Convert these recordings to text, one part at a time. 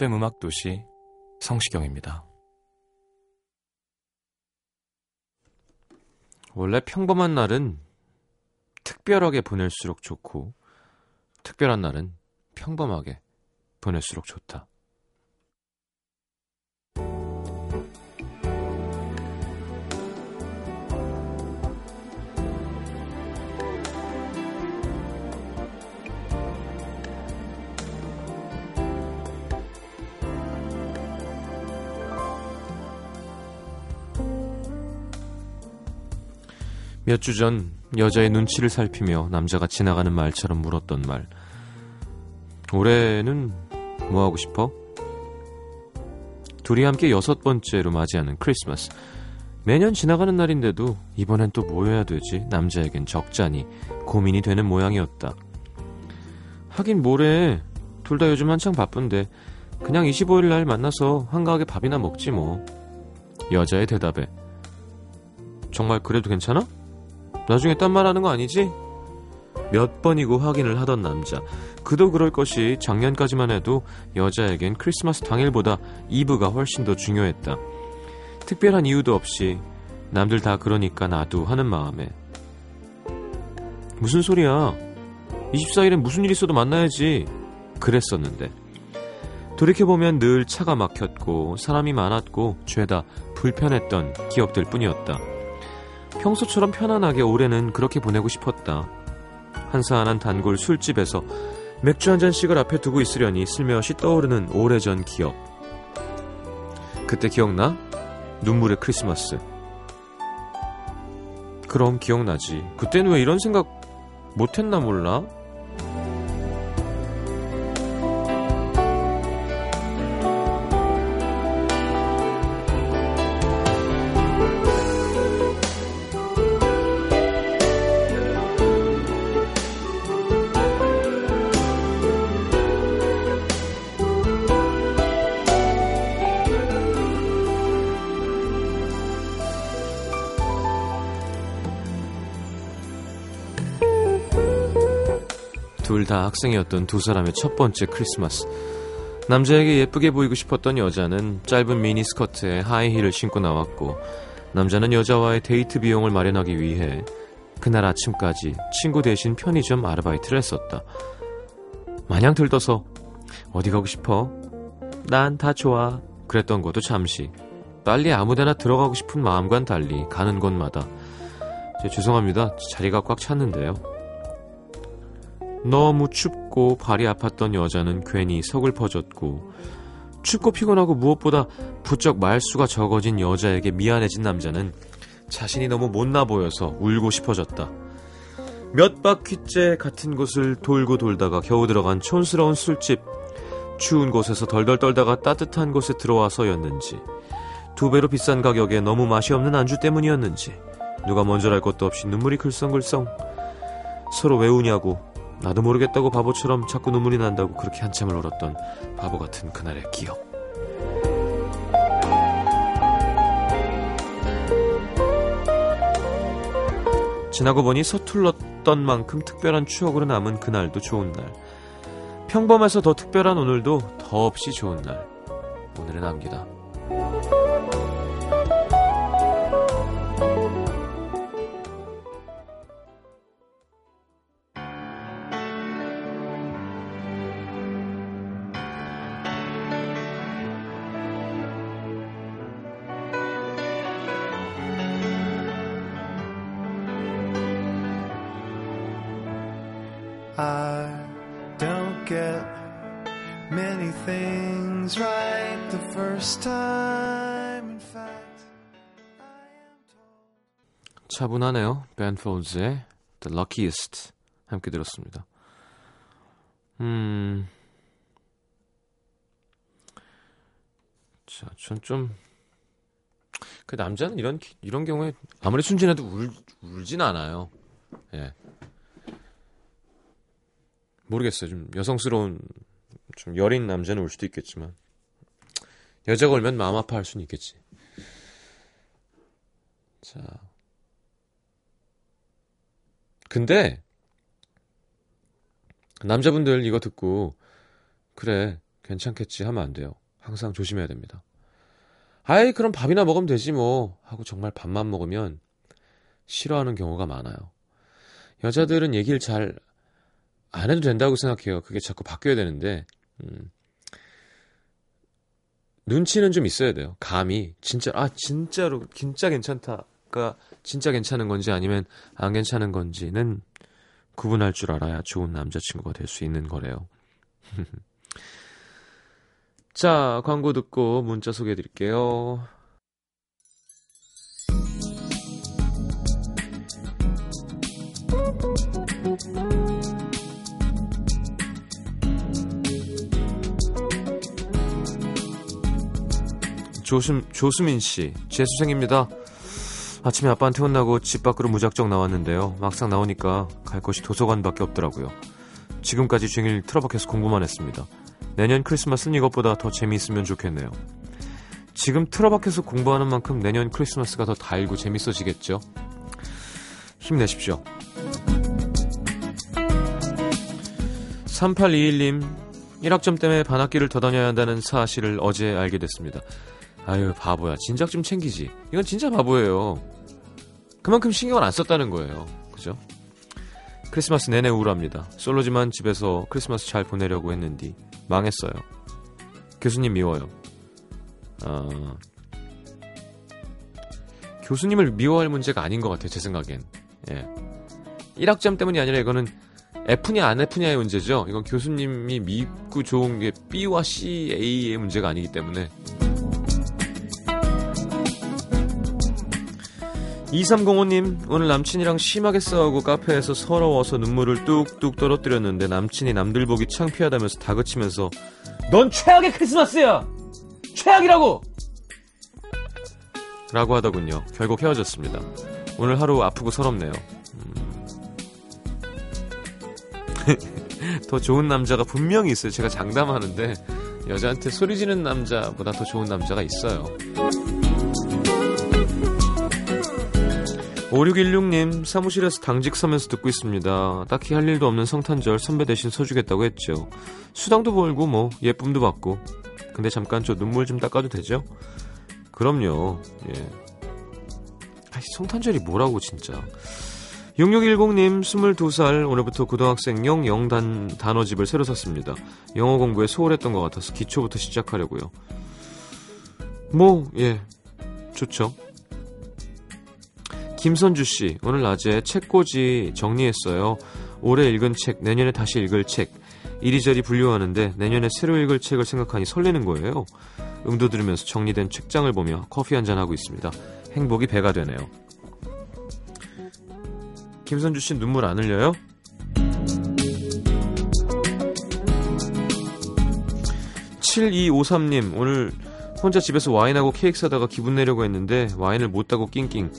FM 음악 도시 성시경입니다. 원래 평범한 날은 특별하게 보낼수록 좋고 특별한 날은 평범하게 보낼수록 좋다. 몇 주 전 여자의 눈치를 살피며 남자가 지나가는 말처럼 물었던 말. 올해는 뭐 하고 싶어? 둘이 함께 여섯 번째로 맞이하는 크리스마스. 매년 지나가는 날인데도 이번엔 또 뭐 해야 되지? 남자에겐 적잖이 고민이 되는 모양이었다. 하긴 뭐래. 둘 다 요즘 한창 바쁜데 그냥 25일 날 만나서 한가하게 밥이나 먹지 뭐. 여자의 대답에 정말 그래도 괜찮아? 나중에 딴 말 하는 거 아니지? 몇 번이고 확인을 하던 남자. 그도 그럴 것이 작년까지만 해도 여자에겐 크리스마스 당일보다 이브가 훨씬 더 중요했다. 특별한 이유도 없이 남들 다 그러니까 나도 하는 마음에. 무슨 소리야? 24일엔 무슨 일 있어도 만나야지. 그랬었는데. 돌이켜보면 늘 차가 막혔고 사람이 많았고 죄다 불편했던 기억들 뿐이었다. 평소처럼 편안하게 올해는 그렇게 보내고 싶었다. 한산한 단골 술집에서 맥주 한 잔씩을 앞에 두고 있으려니 슬며시 떠오르는 오래전 기억. 그때 기억나? 눈물의 크리스마스. 그럼 기억나지. 그때는 왜 이런 생각 못했나 몰라? 학생이었던 두 사람의 첫 번째 크리스마스. 남자에게 예쁘게 보이고 싶었던 여자는 짧은 미니 스커트에 하이힐을 신고 나왔고, 남자는 여자와의 데이트 비용을 마련하기 위해 그날 아침까지 친구 대신 편의점 아르바이트를 했었다. 마냥 들떠서 어디 가고 싶어? 난 다 좋아. 그랬던 것도 잠시. 빨리 아무데나 들어가고 싶은 마음과는 달리 가는 곳마다 제 죄송합니다. 자리가 꽉 찼는데요. 너무 춥고 발이 아팠던 여자는 괜히 서글퍼졌고 춥고 피곤하고 무엇보다 부쩍 말수가 적어진 여자에게 미안해진 남자는 자신이 너무 못나 보여서 울고 싶어졌다. 몇 바퀴째 같은 곳을 돌고 돌다가 겨우 들어간 촌스러운 술집 추운 곳에서 덜덜 떨다가 따뜻한 곳에 들어와서였는지 두 배로 비싼 가격에 너무 맛이 없는 안주 때문이었는지 누가 먼저랄 것도 없이 눈물이 글썽글썽 서로 왜 우냐고 나도 모르겠다고 바보처럼 자꾸 눈물이 난다고 그렇게 한참을 울었던 바보 같은 그날의 기억. 지나고 보니 서툴렀던 만큼 특별한 추억으로 남은 그날도 좋은 날. 평범해서 더 특별한 오늘도 더없이 좋은 날. 오늘의 남기다. 차분하네요. 벤 폴즈의 The Luckiest 함께 들었습니다. 음. 자, 전 좀, 그 남자는 이런, 이런 경우에 아무리 순진해도 울, 울진 않아요. 예. 모르겠어요. 좀 여성스러운, 좀 여린 남자는 울 수도 있겠지만, 여자가 울면 마음 아파할 수는 있겠지. 자. 근데, 남자분들 이거 듣고, 그래, 괜찮겠지 하면 안 돼요. 항상 조심해야 됩니다. 아이, 그럼 밥이나 먹으면 되지 뭐. 하고 정말 밥만 먹으면 싫어하는 경우가 많아요. 여자들은 얘기를 잘 안 해도 된다고 생각해요. 그게 자꾸 바뀌어야 되는데, 음, 눈치는 좀 있어야 돼요. 감이. 진짜, 아, 진짜로, 진짜 괜찮다 가 진짜 괜찮은 건지 아니면 안 괜찮은 건지는 구분할 줄 알아야 좋은 남자친구가 될 수 있는 거래요. 자, 광고 듣고 문자 소개해 드릴게요. 조수, 조수민 씨, 재수생입니다. 아침에 아빠한테 혼나고 집 밖으로 무작정 나왔는데요. 막상 나오니까 갈 곳이 도서관밖에 없더라고요. 지금까지 종일 틀어박혀서 공부만 했습니다. 내년 크리스마스는 이것보다 더 재미있으면 좋겠네요. 지금 틀어박혀서 공부하는 만큼 내년 크리스마스가 더 달고 재밌어지겠죠? 힘내십시오. 3821님, 1학점 때문에 반학기를 더 다녀야 한다는 사실을 어제 알게 됐습니다. 아유, 바보야. 진작 좀 챙기지. 이건 진짜 바보예요. 그만큼 신경을 안 썼다는 거예요. 그죠? 크리스마스 내내 우울합니다. 솔로지만 집에서 크리스마스 잘 보내려고 했는데 망했어요. 교수님 미워요. 어... 교수님을 미워할 문제가 아닌 것 같아요. 제 생각엔. 예. 1학점 때문이 아니라 이거는 F냐 안 F냐의 문제죠. 이건 교수님이 믿고 좋은 게 B와 C, A의 문제가 아니기 때문에 2305님, 오늘 남친이랑 심하게 싸우고 카페에서 서러워서 눈물을 뚝뚝 떨어뜨렸는데 남친이 남들 보기 창피하다면서 다그치면서 넌 최악의 크리스마스야! 최악이라고! 라고 하더군요. 결국 헤어졌습니다. 오늘 하루 아프고 서럽네요. 음... 더 좋은 남자가 분명히 있어요. 제가 장담하는데 여자한테 소리 지는 남자보다 더 좋은 남자가 있어요. 5616님, 사무실에서 당직 서면서 듣고 있습니다. 딱히 할 일도 없는 성탄절 선배 대신 서주겠다고 했죠. 수당도 벌고 뭐 예쁨도 받고. 근데 잠깐 저 눈물 좀 닦아도 되죠? 그럼요. 예. 아이, 성탄절이 뭐라고 진짜. 6610님, 22살, 오늘부터 고등학생용 영단 단어집을 새로 샀습니다. 영어 공부에 소홀했던 것 같아서 기초부터 시작하려고요. 뭐, 예, 좋죠. 김선주 씨, 오늘 낮에 책꽂이 정리했어요. 올해 읽은 책, 내년에 다시 읽을 책. 이리저리 분류하는데 내년에 새로 읽을 책을 생각하니 설레는 거예요. 음도 들으면서 정리된 책장을 보며 커피 한 잔 하고 있습니다. 행복이 배가 되네요. 김선주 씨 눈물 안 흘려요? (7253님) 오늘 혼자 집에서 와인하고 케이크 사다가 기분 내려고 했는데 와인을 못 따고 낑낑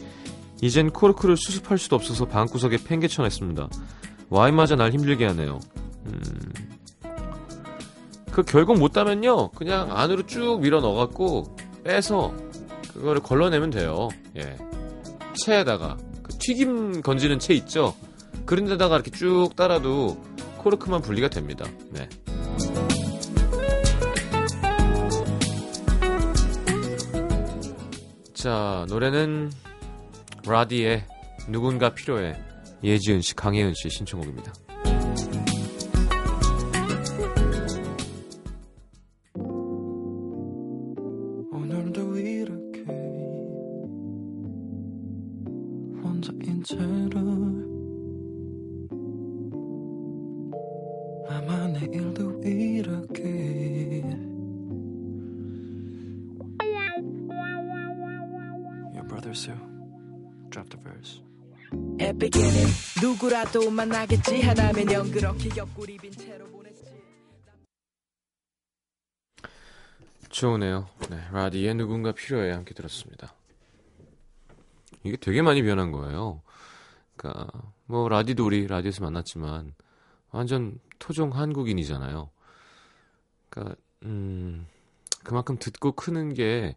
이젠 코르크를 수습할 수도 없어서 방구석에 팽개쳐냈습니다. 와인 마저 날 힘들게 하네요. 음... 그 결국 못 따면요, 그냥 안으로 쭉 밀어 넣어갖고 빼서 그거를 걸러내면 돼요. 예. 체에다가 그 튀김 건지는 채 있죠. 그런 데다가 이렇게 쭉 따라도 코르크만 분리가 됩니다. 네. 자, 노래는 라디의 누군가 필요해 예지은 씨, 강혜은 씨 신청곡입니다. Drop the verse 에픽에는 누구라도 만나겠지 하나면 영 그렇게 옆구리 빈 채로 보냈지 좋으네요. 네, 라디에 누군가 필요해 함께 들었습니다. 이게 되게 많이 변한 거예요. 그러니까 뭐 라디도 우리 라디오에서 만났지만 완전 토종 한국인이잖아요. 그러니까 음 그만큼 듣고 크는 게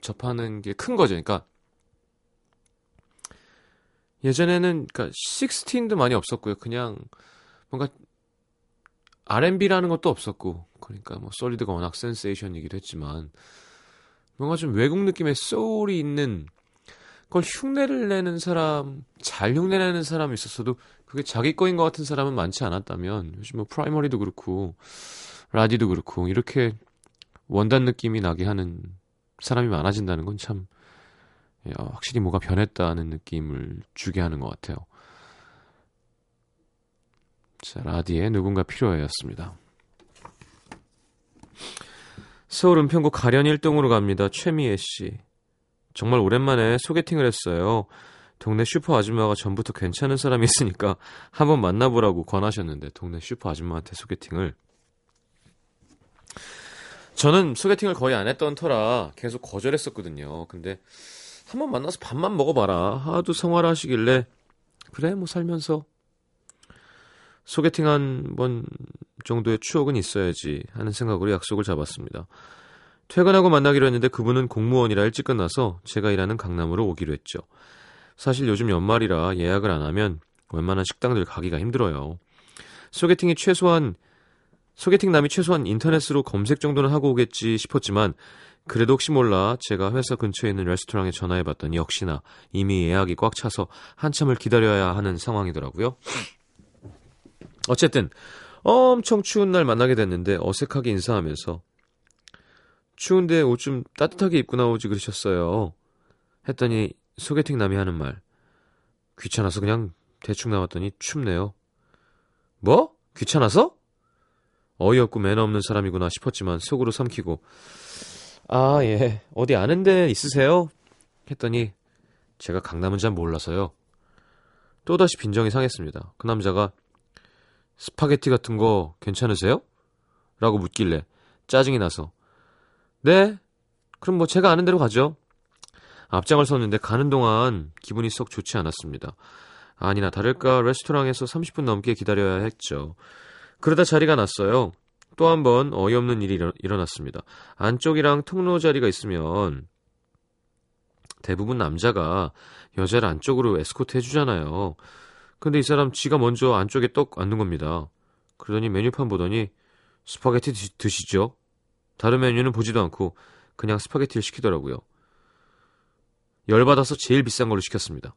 접하는 게 큰 거죠. 그러니까 예전에는 그러니까 힙합도 많이 없었고요. 그냥 뭔가 R&B라는 것도 없었고 그러니까 뭐 솔리드가 워낙 센세이션이기도 했지만 뭔가 좀 외국 느낌의 소울이 있는 그걸 흉내를 내는 사람 잘 흉내내는 사람이 있었어도 그게 자기 거인 것 같은 사람은 많지 않았다면 요즘 뭐 프라이머리도 그렇고 라디도 그렇고 이렇게 원단 느낌이 나게 하는 사람이 많아진다는 건 참 확실히 뭐가 변했다는 느낌을 주게 하는 것 같아요. 자, 라디에 누군가 필요해였습니다. 서울 은평구 가련 1동으로 갑니다. 최미애 씨. 정말 오랜만에 소개팅을 했어요. 동네 슈퍼 아줌마가 전부터 괜찮은 사람이 있으니까 한번 만나보라고 권하셨는데 동네 슈퍼 아줌마한테 소개팅을 저는 소개팅을 거의 안 했던 터라 계속 거절했었거든요. 근데 한 번 만나서 밥만 먹어봐라. 하도 성화를 하시길래 그래 뭐 살면서 소개팅 한 번 정도의 추억은 있어야지 하는 생각으로 약속을 잡았습니다. 퇴근하고 만나기로 했는데 그분은 공무원이라 일찍 끝나서 제가 일하는 강남으로 오기로 했죠. 사실 요즘 연말이라 예약을 안 하면 웬만한 식당들 가기가 힘들어요. 소개팅이 최소한 소개팅 남이 최소한 인터넷으로 검색 정도는 하고 오겠지 싶었지만 그래도 혹시 몰라 제가 회사 근처에 있는 레스토랑에 전화해 봤더니 역시나 이미 예약이 꽉 차서 한참을 기다려야 하는 상황이더라고요. 어쨌든 엄청 추운 날 만나게 됐는데 어색하게 인사하면서 추운데 옷 좀 따뜻하게 입고 나오지 그러셨어요. 했더니 소개팅 남이 하는 말 귀찮아서 그냥 대충 나왔더니 춥네요. 뭐? 귀찮아서? 어이없고 매너 없는 사람이구나 싶었지만 속으로 삼키고 아, 예. 어디 아는 데 있으세요? 했더니 제가 강남은 잘 몰라서요. 또다시 빈정이 상했습니다. 그 남자가 스파게티 같은 거 괜찮으세요? 라고 묻길래 짜증이 나서 네? 그럼 뭐 제가 아는 대로 가죠. 앞장을 섰는데 가는 동안 기분이 썩 좋지 않았습니다. 아니나 다를까 레스토랑에서 30분 넘게 기다려야 했죠. 그러다 자리가 났어요. 또 한 번 어이없는 일이 일어났습니다. 안쪽이랑 통로 자리가 있으면 대부분 남자가 여자를 안쪽으로 에스코트 해주잖아요. 근데 이 사람 지가 먼저 안쪽에 떡 앉는 겁니다. 그러더니 메뉴판 보더니 스파게티 드시죠? 다른 메뉴는 보지도 않고 그냥 스파게티를 시키더라고요. 열받아서 제일 비싼 걸로 시켰습니다.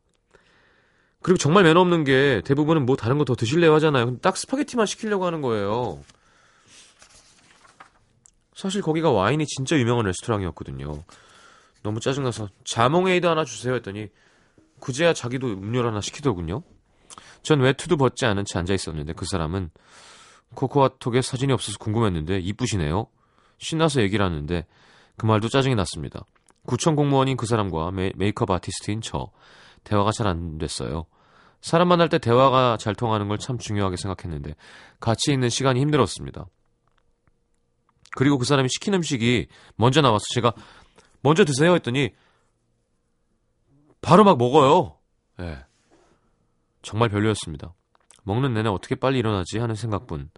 그리고 정말 매너 없는 게 대부분은 뭐 다른 거 더 드실래요 하잖아요. 근데 딱 스파게티만 시키려고 하는 거예요. 사실 거기가 와인이 진짜 유명한 레스토랑이었거든요. 너무 짜증나서 자몽에이드 하나 주세요 했더니 그제야 자기도 음료를 하나 시키더군요. 전 외투도 벗지 않은 채 앉아 있었는데 그 사람은 코코아톡에 사진이 없어서 궁금했는데 이쁘시네요. 신나서 얘기를 하는데 그 말도 짜증이 났습니다. 구청 공무원인 그 사람과 메, 메이크업 아티스트인 저 대화가 잘 안 됐어요. 사람 만날 때 대화가 잘 통하는 걸 참 중요하게 생각했는데 같이 있는 시간이 힘들었습니다. 그리고 그 사람이 시킨 음식이 먼저 나와서 제가 먼저 드세요 했더니 바로 막 먹어요. 예. 네. 정말 별로였습니다. 먹는 내내 어떻게 빨리 일어나지 하는 생각뿐.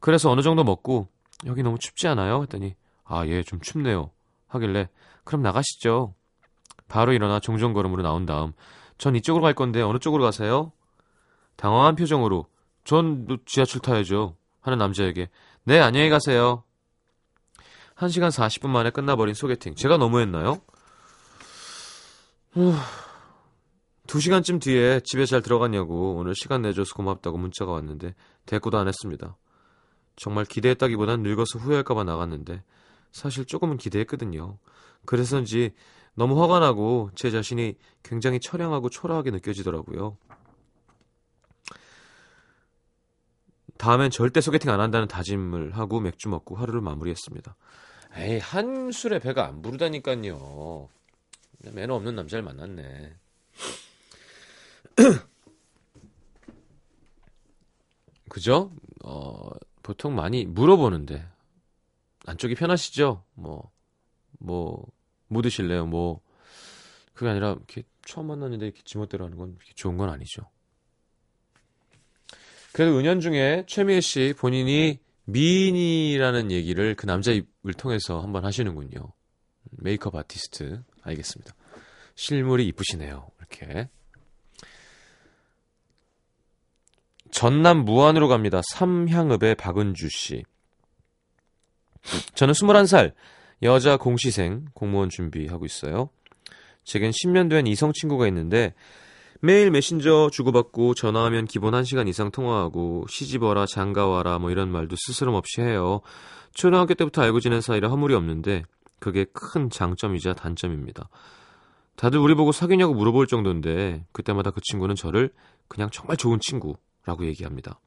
그래서 어느 정도 먹고 여기 너무 춥지 않아요? 했더니 아, 예, 좀 춥네요. 하길래 그럼 나가시죠. 바로 일어나 종종걸음으로 나온 다음 전 이쪽으로 갈 건데 어느 쪽으로 가세요? 당황한 표정으로 전 지하철 타야죠. 하는 남자에게 네, 안녕히 가세요. 1시간 40분 만에 끝나버린 소개팅. 제가 너무했나요? 후... 2시간쯤 뒤에 집에 잘 들어갔냐고 오늘 시간 내줘서 고맙다고 문자가 왔는데 대꾸도 안 했습니다. 정말 기대했다기보단 늙어서 후회할까봐 나갔는데 사실 조금은 기대했거든요. 그래서인지 너무 화가 나고 제 자신이 굉장히 처량하고 초라하게 느껴지더라고요. 다음엔 절대 소개팅 안 한다는 다짐을 하고 맥주 먹고 하루를 마무리했습니다. 에이, 한 술에 배가 안 부르다니까요. 매너 없는 남자를 만났네. 그죠? 어, 보통 많이 물어보는데, 안쪽이 편하시죠? 뭐, 뭐, 뭐 드실래요? 뭐, 그게 아니라, 이렇게 처음 만났는데 이렇게 지멋대로 하는 건 좋은 건 아니죠. 그래도 은연중에 최미애 씨 본인이 미인이라는 얘기를 그 남자 입을 통해서 한번 하시는군요. 메이크업 아티스트. 알겠습니다. 실물이 이쁘시네요. 이렇게. 전남 무안으로 갑니다. 삼향읍의 박은주 씨. 저는 21살 여자 공시생 공무원 준비하고 있어요. 제겐 10년 된 이성 친구가 있는데 매일 메신저 주고받고 전화하면 기본 1시간 이상 통화하고 시집와라 장가와라 뭐 이런 말도 스스럼 없이 해요. 초등학교 때부터 알고 지낸 사이라 허물이 없는데 그게 큰 장점이자 단점입니다. 다들 우리 보고 사귀냐고 물어볼 정도인데 그때마다 그 친구는 저를 그냥 정말 좋은 친구라고 얘기합니다.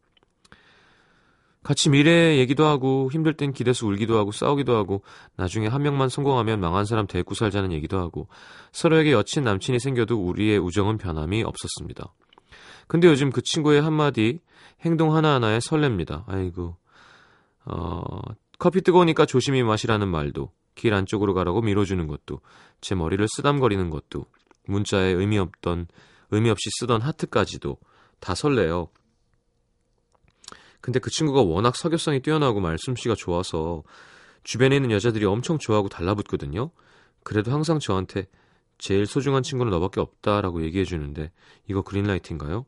같이 미래 얘기도 하고 힘들 땐 기대서 울기도 하고 싸우기도 하고 나중에 한 명만 성공하면 망한 사람 데리고 살자는 얘기도 하고 서로에게 여친 남친이 생겨도 우리의 우정은 변함이 없었습니다. 근데 요즘 그 친구의 한마디 행동 하나하나에 설렙니다. 아이고 어, 커피 뜨거우니까 조심히 마시라는 말도 길 안쪽으로 가라고 밀어주는 것도 제 머리를 쓰담거리는 것도 문자에 의미 없던 의미 없이 쓰던 하트까지도 다 설레요. 근데 그 친구가 워낙 석유성이 뛰어나고 말솜씨가 좋아서 주변에 있는 여자들이 엄청 좋아하고 달라붙거든요. 그래도 항상 저한테 제일 소중한 친구는 너밖에 없다라고 얘기해 주는데 이거 그린라이트인가요?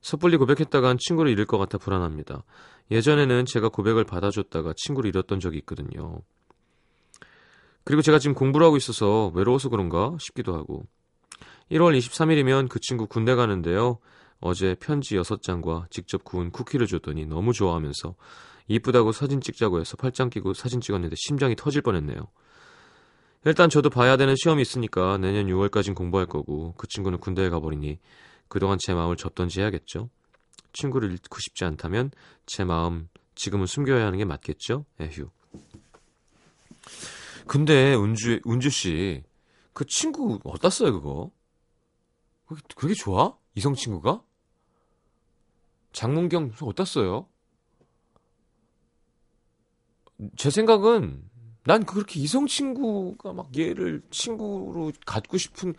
섣불리 고백했다간 친구를 잃을 것 같아 불안합니다. 예전에는 제가 고백을 받아줬다가 친구를 잃었던 적이 있거든요. 그리고 제가 지금 공부를 하고 있어서 외로워서 그런가 싶기도 하고 1월 23일이면 그 친구 군대 가는데요. 어제 편지 6장과 직접 구운 쿠키를 줬더니 너무 좋아하면서 이쁘다고 사진 찍자고 해서 팔짱 끼고 사진 찍었는데 심장이 터질 뻔했네요. 일단 저도 봐야 되는 시험이 있으니까 내년 6월까진 공부할 거고 그 친구는 군대에 가버리니 그동안 제 마음을 접던지 해야겠죠. 친구를 잃고 싶지 않다면 제 마음 지금은 숨겨야 하는 게 맞겠죠? 에휴. 근데 은주 은주 씨 그 친구 써요 그거? 그게 좋아? 이성 친구가? 장문경 써요? 제 생각은 난 그렇게 이성 친구가 막 얘를 친구로 갖고 싶은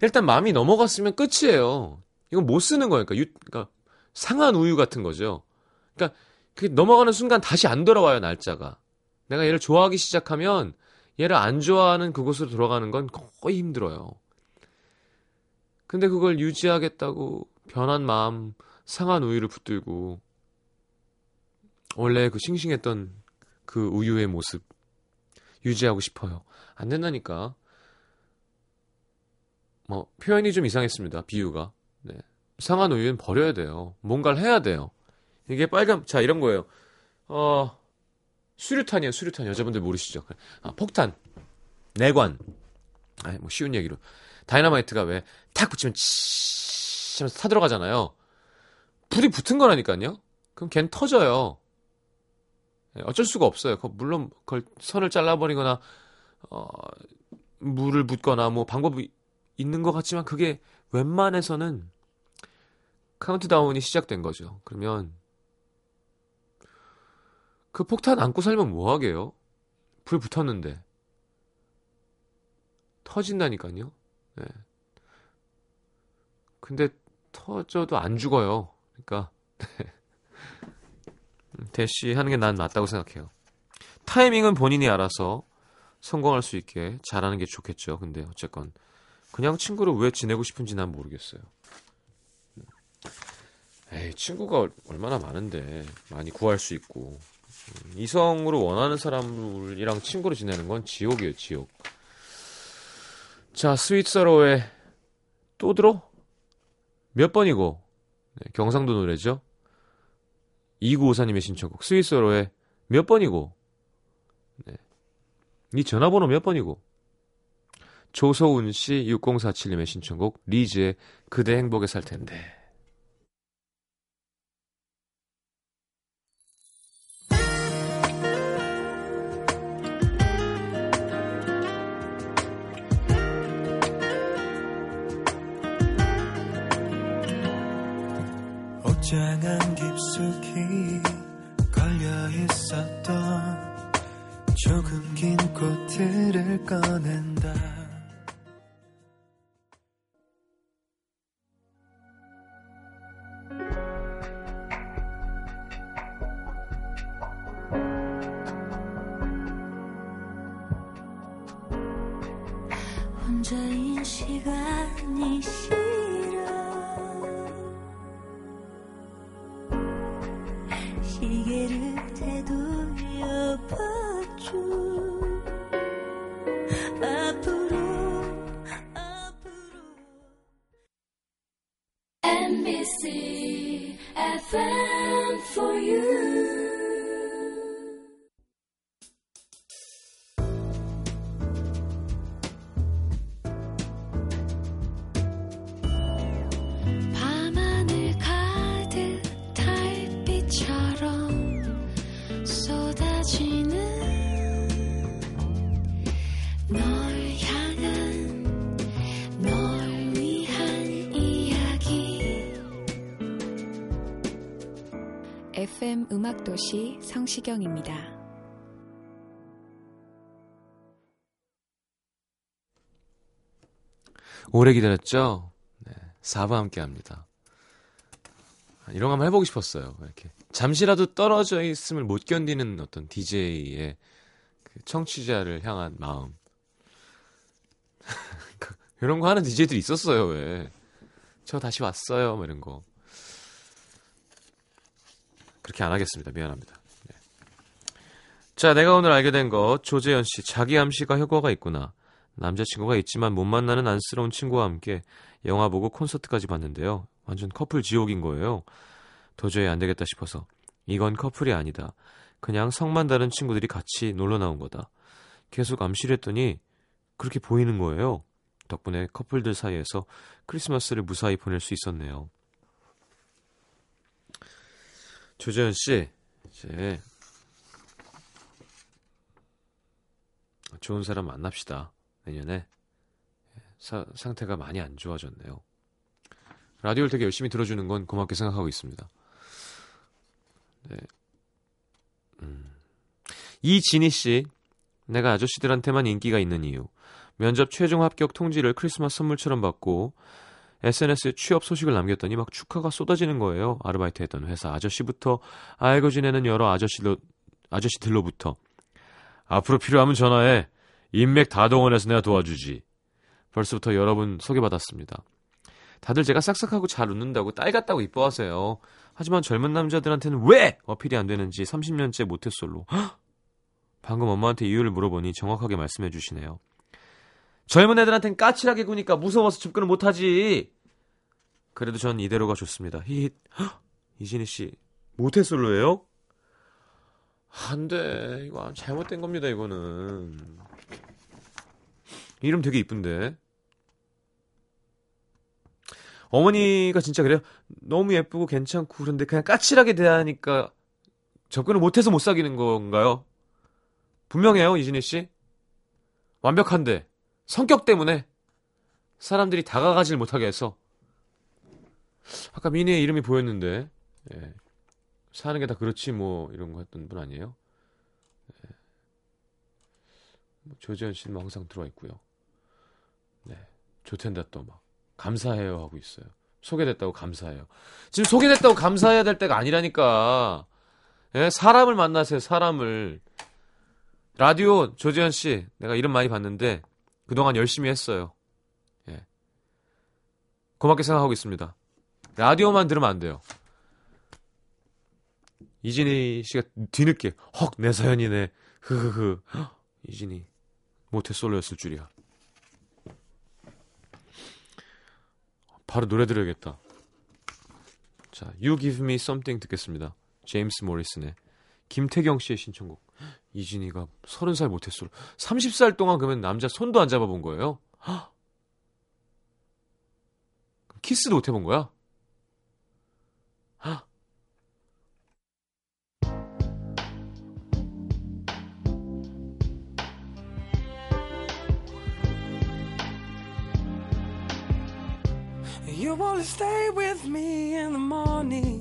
일단 마음이 넘어갔으면 끝이에요. 이건 못 쓰는 거니까 유, 그러니까 상한 우유 같은 거죠. 그러니까 그게 넘어가는 순간 다시 안 돌아와요 날짜가. 내가 얘를 좋아하기 시작하면 얘를 안 좋아하는 그곳으로 돌아가는 건 거의 힘들어요. 근데 그걸 유지하겠다고 변한 마음, 상한 우유를 붙들고 원래 그 싱싱했던 그 우유의 모습 유지하고 싶어요. 안 된다니까. 뭐 표현이 좀 이상했습니다. 비유가. 네. 상한 우유는 버려야 돼요. 뭔가를 해야 돼요. 이게 빨간 자 이런 거예요. 어 수류탄이에요. 수류탄 여자분들 모르시죠? 아, 폭탄, 뇌관. 아뭐 쉬운 얘기로 다이너마이트가 왜 탁 붙이면 치 하면서 타들어가잖아요. 불이 붙은 거라니까요. 그럼 걘 터져요. 네, 어쩔 수가 없어요. 물론 그걸 선을 잘라버리거나 어, 물을 붓거나 뭐 방법이 있는 것 같지만 그게 웬만해서는 카운트다운이 시작된 거죠. 그러면 그 폭탄 안고 살면 뭐 하게요? 불 붙었는데 터진다니까요. 네. 근데 터져도 안 죽어요. 그러니까 대시 하는 게난 맞다고 생각해요. 타이밍은 본인이 알아서 성공할 수 있게 잘하는 게 좋겠죠. 근데 어쨌건 그냥 친구를 왜 지내고 싶은지 난 모르겠어요. 에이, 친구가 얼마나 많은데 많이 구할 수 있고 음, 이성으로 원하는 사람이랑 친구로 지내는 건 지옥이에요, 지옥. 자, 스윗서로의 또 들어? 몇 번이고? 네, 경상도 노래죠. 2954님의 신청곡 스위스로의 몇 번이고 네. 이 전화번호 몇 번이고 조소은 씨 6047님의 신청곡 리즈의 그대 행복에 살 텐데 안 깊숙이 걸려 있었던 조금 긴 꽃들을 꺼낸 MBC FM for you 음악도시 성시경입니다. 오래 기다렸죠? 네, 4부 함께 합니다. 이런 거 한번 해보고 싶었어요. 이렇게. 잠시라도 떨어져 있음을 못 견디는 어떤 DJ의 그 청취자를 향한 마음. 그, 이런 거 하는 DJ들이 있었어요, 왜. 저 다시 왔어요, 뭐 이런 거. 그렇게 안 하겠습니다. 미안합니다. 네. 자, 내가 오늘 알게 된 거, 조재현 씨, 자기 암시가 효과가 있구나. 남자친구가 있지만 못 만나는 안쓰러운 친구와 함께 영화 보고 콘서트까지 봤는데요. 완전 커플 지옥인 거예요. 도저히 안 되겠다 싶어서 이건 커플이 아니다. 그냥 성만 다른 친구들이 같이 놀러 나온 거다. 계속 암시를 했더니 그렇게 보이는 거예요. 덕분에 커플들 사이에서 크리스마스를 무사히 보낼 수 있었네요. 조재현 씨, 이제 좋은 사람 만납시다. 내년에 사, 상태가 많이 안 좋아졌네요. 라디오를 되게 열심히 들어주는 건 고맙게 생각하고 있습니다. 네. 음. 이진희 씨, 내가 아저씨들한테만 인기가 있는 이유. 면접 최종 합격 통지를 크리스마스 선물처럼 받고 SNS에 취업 소식을 남겼더니 막 축하가 쏟아지는 거예요. 아르바이트 했던 회사 아저씨부터 알고 지내는 여러 아저씨로, 아저씨들로부터 앞으로 필요하면 전화해. 인맥 다 동원해서 내가 도와주지. 벌써부터 여러분 소개받았습니다. 다들 제가 싹싹하고 잘 웃는다고 딸 같다고 이뻐하세요. 하지만 젊은 남자들한테는 왜 어필이 안 되는지 30년째 모태솔로. 헉! 방금 엄마한테 이유를 물어보니 정확하게 말씀해 주시네요. 젊은 애들한텐 까칠하게 구니까 무서워서 접근을 못하지. 그래도 전 이대로가 좋습니다. 헉! 이진희 씨 모태솔로예요? 안 돼. 이거 잘못된 겁니다, 이거는. 이름 되게 이쁜데. 어머니가 진짜 그래요. 너무 예쁘고 괜찮고 그런데 그냥 까칠하게 대하니까 접근을 못해서 못 사귀는 건가요? 분명해요, 이진희 씨. 완벽한데 성격 때문에 사람들이 다가가질 못하게 해서 아까 미니의 이름이 보였는데 예. 사는 게 다 그렇지 뭐 이런 거 했던 분 아니에요? 예. 뭐 조재현 씨는 뭐 항상 들어와 있고요. 네, 좋텐다 또 막 감사해요 하고 있어요. 소개됐다고 감사해요. 지금 소개됐다고 감사해야 될 때가 아니라니까. 예, 사람을 만나세요. 사람을. 라디오 조재현 씨, 내가 이름 많이 봤는데 그동안 열심히 했어요. 예. 고맙게 생각하고 있습니다. 라디오만 들으면 안 돼요. 이진희 씨가 뒤늦게 헉 내 사연이네. 흐흐흐. 헉, 이진희 모태솔로였을 줄이야. 바로 노래 들어야겠다. 자, You Give Me Something 듣겠습니다. 제임스 모리슨의 김태경 씨의 신청곡. 이진이가 30살 못했어. 30살 동안 그러면 남자 손도 안 잡아본 거예요? 헉! 키스도 못 해본 거야? 헉! You wanna stay with me in the morning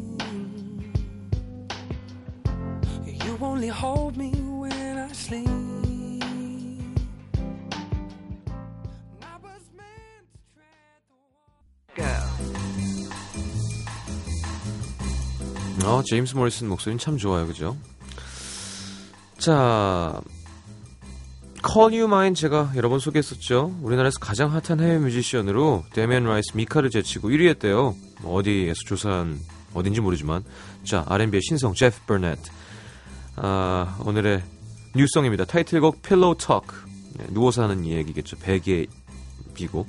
only hold me when I sleep. 어, 제임스 모리슨 목소리는 참 좋아요, 그죠? 자, Call You Mine 제가 여러 번 소개했었죠. 우리나라에서 가장 핫한 해외 뮤지션으로 데미안 라이스 미카를 제치고 1위 했대요. 뭐 어디에서 조사한 어딘지 모르지만 자, R&B의 신성 제프 버넷. 아, 오늘의 new song입니다. 타이틀곡 Pillow Talk. 네, 누워서 하는 이야기겠죠. 베개 비고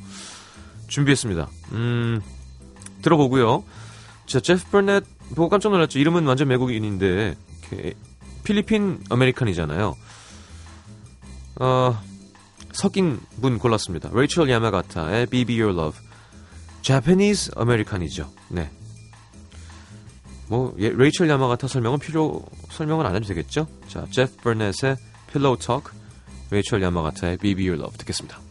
준비했습니다. 음, 들어보고요. 자, 제프 버넷 보고 깜짝 놀랐죠. 이름은 완전 외국인인데 필리핀 American이잖아요. 어, 섞인 분 골랐습니다. 레이첼 야마가타의 Be Be Your Love. Japanese American이죠. 네. 뭐 예, 레이첼 야마가타 설명은 필요 설명은 안 해도 되겠죠? 자, 제프 버넷의 Pillow Talk, 레이첼 야마가타의 Be Be Your Love 듣겠습니다.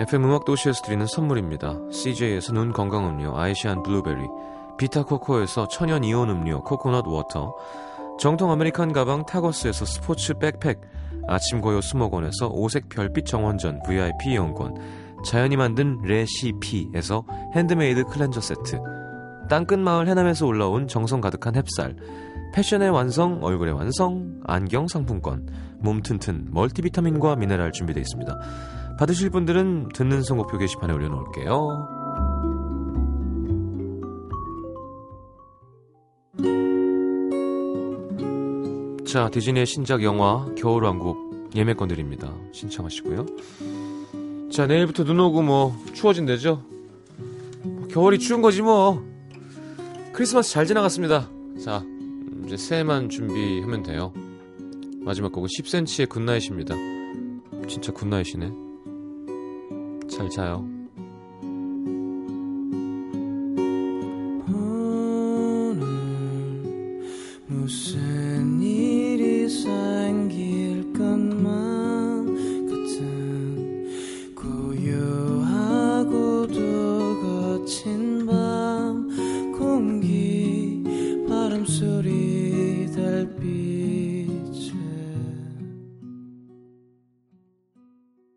FM 음악 도시에서 드리는 선물입니다. CJ에서 눈 건강 음료 아이시안 블루베리, 비타 코코에서 천연 이온 음료 coconut water, 정통 American 가방 타거스에서 스포츠 백팩, 아침 고요 수목원에서 오색 별빛 정원전 VIP 이용권, 자연이 만든 레시피에서 핸드메이드 클렌저 세트, 땅끝 마을 해남에서 올라온 정성 가득한 햅쌀, 패션의 완성, 얼굴의 완성, 안경 상품권, 몸 튼튼 멀티비타민과 미네랄 준비되어 있습니다. 받으실 분들은 듣는 선곡표 게시판에 올려놓을게요. 자, 디즈니의 신작 영화 겨울왕국 예매권 드립니다. 신청하시고요. 자, 내일부터 눈 오고 뭐 추워진대죠? 뭐 겨울이 추운 거지 뭐. 크리스마스 잘 지나갔습니다. 자, 이제 새해만 준비하면 돼요. 마지막 곡은 10cm의 굿나잇입니다. 진짜 굿나잇이네. 잘 자요.